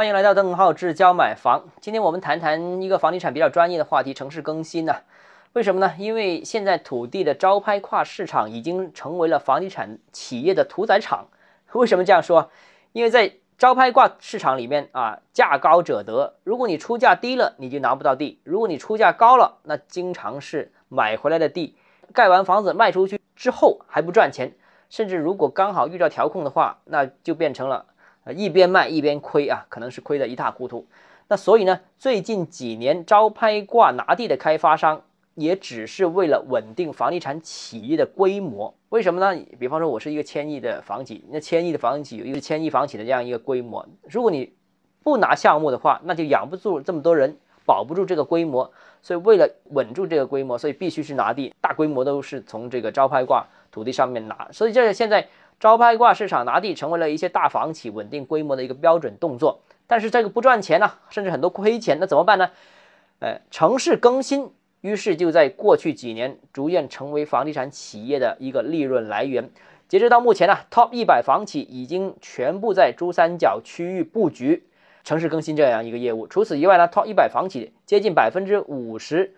欢迎来到邓浩志教买房。今天我们谈谈一个房地产比较专业的话题——城市更新呢？为什么呢？因为现在土地的招拍挂市场已经成为了房地产企业的屠宰场。为什么这样说？因为在招拍挂市场里面啊，价高者得。如果你出价低了，你就拿不到地；如果你出价高了，那经常是买回来的地，盖完房子卖出去之后还不赚钱，甚至如果刚好遇到调控的话，那就变成了。一边卖一边亏啊，可能是亏得一塌糊涂。那所以呢，最近几年招拍挂拿地的开发商，也只是为了稳定房地产企业的规模。为什么呢？比方说，我是一个千亿的房企，那千亿的房企有一个千亿房企的这样一个规模，如果你不拿项目的话，那就养不住这么多人，保不住这个规模。所以为了稳住这个规模，所以必须是拿地，大规模都是从这个招拍挂土地上面拿。所以这是现在。招拍挂市场拿地成为了一些大房企稳定规模的一个标准动作，但是这个不赚钱呢，甚至很多亏钱，那怎么办呢？呃，城市更新，于是就在过去几年逐渐成为房地产企业的一个利润来源。截止到目前呢，Top 一百房企已经全部在珠三角区域布局城市更新这样一个业务。除此以外呢，Top 一百房企接近百分之五十，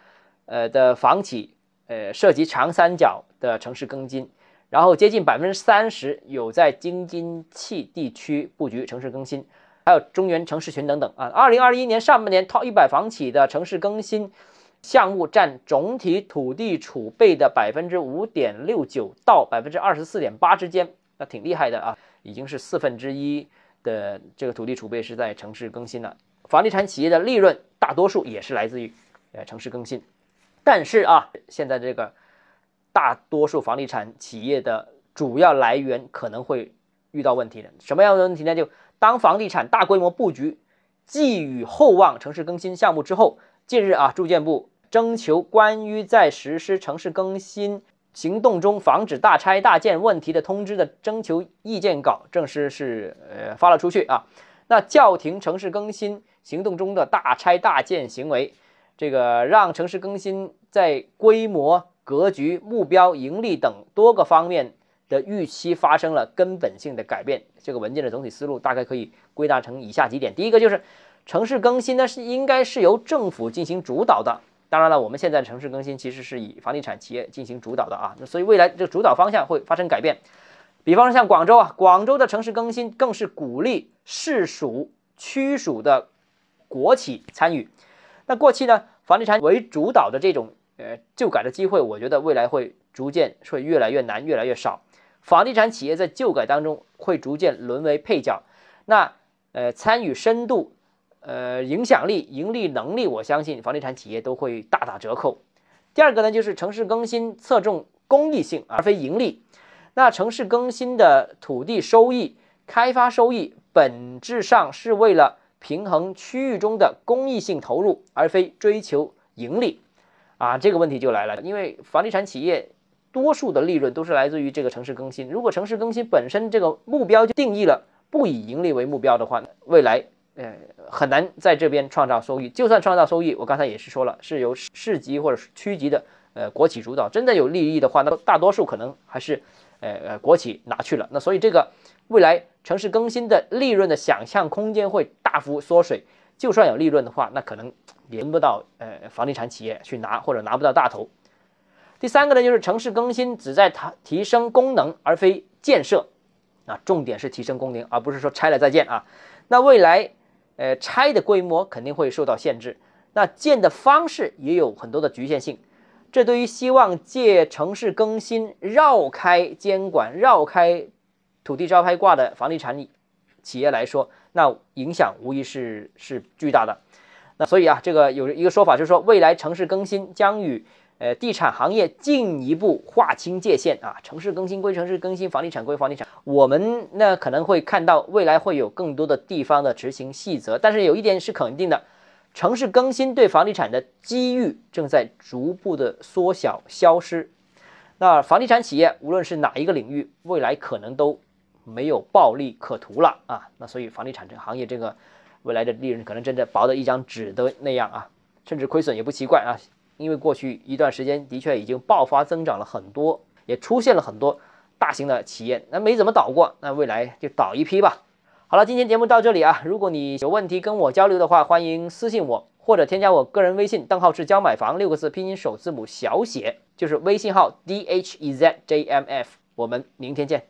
呃的房企，呃涉及长三角的城市更新。然后接近百分之三十有在京津冀地区布局城市更新，还有中原城市群等等啊。二零二一年上半年，Top 一百房企的城市更新项目占总体土地储备的百分之五点六九到百分之二十四点八之间，那挺厉害的啊，已经是四分之一的这个土地储备是在城市更新了。房地产企业的利润大多数也是来自于呃城市更新，但是啊，现在这个。大多数房地产企业的主要来源可能会遇到问题的，什么样的问题呢？就当房地产大规模布局、寄予厚望城市更新项目之后，近日啊，住建部征求关于在实施城市更新行动中防止大拆大建问题的通知的征求意见稿正式是呃发了出去啊。那叫停城市更新行动中的大拆大建行为，这个让城市更新在规模。格局、目标、盈利等多个方面的预期发生了根本性的改变。这个文件的总体思路大概可以归纳成以下几点：第一个就是城市更新呢是应该是由政府进行主导的。当然了，我们现在城市更新其实是以房地产企业进行主导的啊，那所以未来这个主导方向会发生改变。比方说像广州啊，广州的城市更新更是鼓励市属、区属的国企参与。那过去呢，房地产为主导的这种。呃，旧改的机会，我觉得未来会逐渐会越来越难，越来越少。房地产企业在旧改当中会逐渐沦为配角。那呃，参与深度、呃，影响力、盈利能力，我相信房地产企业都会大打折扣。第二个呢，就是城市更新侧重公益性而非盈利。那城市更新的土地收益、开发收益，本质上是为了平衡区域中的公益性投入，而非追求盈利。啊，这个问题就来了，因为房地产企业多数的利润都是来自于这个城市更新。如果城市更新本身这个目标就定义了不以盈利为目标的话，未来呃很难在这边创造收益。就算创造收益，我刚才也是说了，是由市级或者区级的呃国企主导。真的有利益的话，那大多数可能还是呃呃国企拿去了。那所以这个未来城市更新的利润的想象空间会大幅缩水。就算有利润的话，那可能轮不到呃房地产企业去拿，或者拿不到大头。第三个呢，就是城市更新只在它提升功能，而非建设啊，重点是提升功能，而不是说拆了再建啊。那未来呃拆的规模肯定会受到限制，那建的方式也有很多的局限性。这对于希望借城市更新绕开监管、绕开土地招拍挂的房地产企业来说。那影响无疑是是巨大的，那所以啊，这个有一个说法就是说，未来城市更新将与呃地产行业进一步划清界限啊，城市更新归城市更新，房地产归房地产。我们呢可能会看到未来会有更多的地方的执行细则，但是有一点是肯定的，城市更新对房地产的机遇正在逐步的缩小消失。那房地产企业无论是哪一个领域，未来可能都。没有暴利可图了啊，那所以房地产这个行业这个未来的利润可能真的薄的一张纸的那样啊，甚至亏损也不奇怪啊，因为过去一段时间的确已经爆发增长了很多，也出现了很多大型的企业，那没怎么倒过，那未来就倒一批吧。好了，今天节目到这里啊，如果你有问题跟我交流的话，欢迎私信我或者添加我个人微信，账号是教买房六个字拼音首字母小写，就是微信号 d h e z j m f。我们明天见。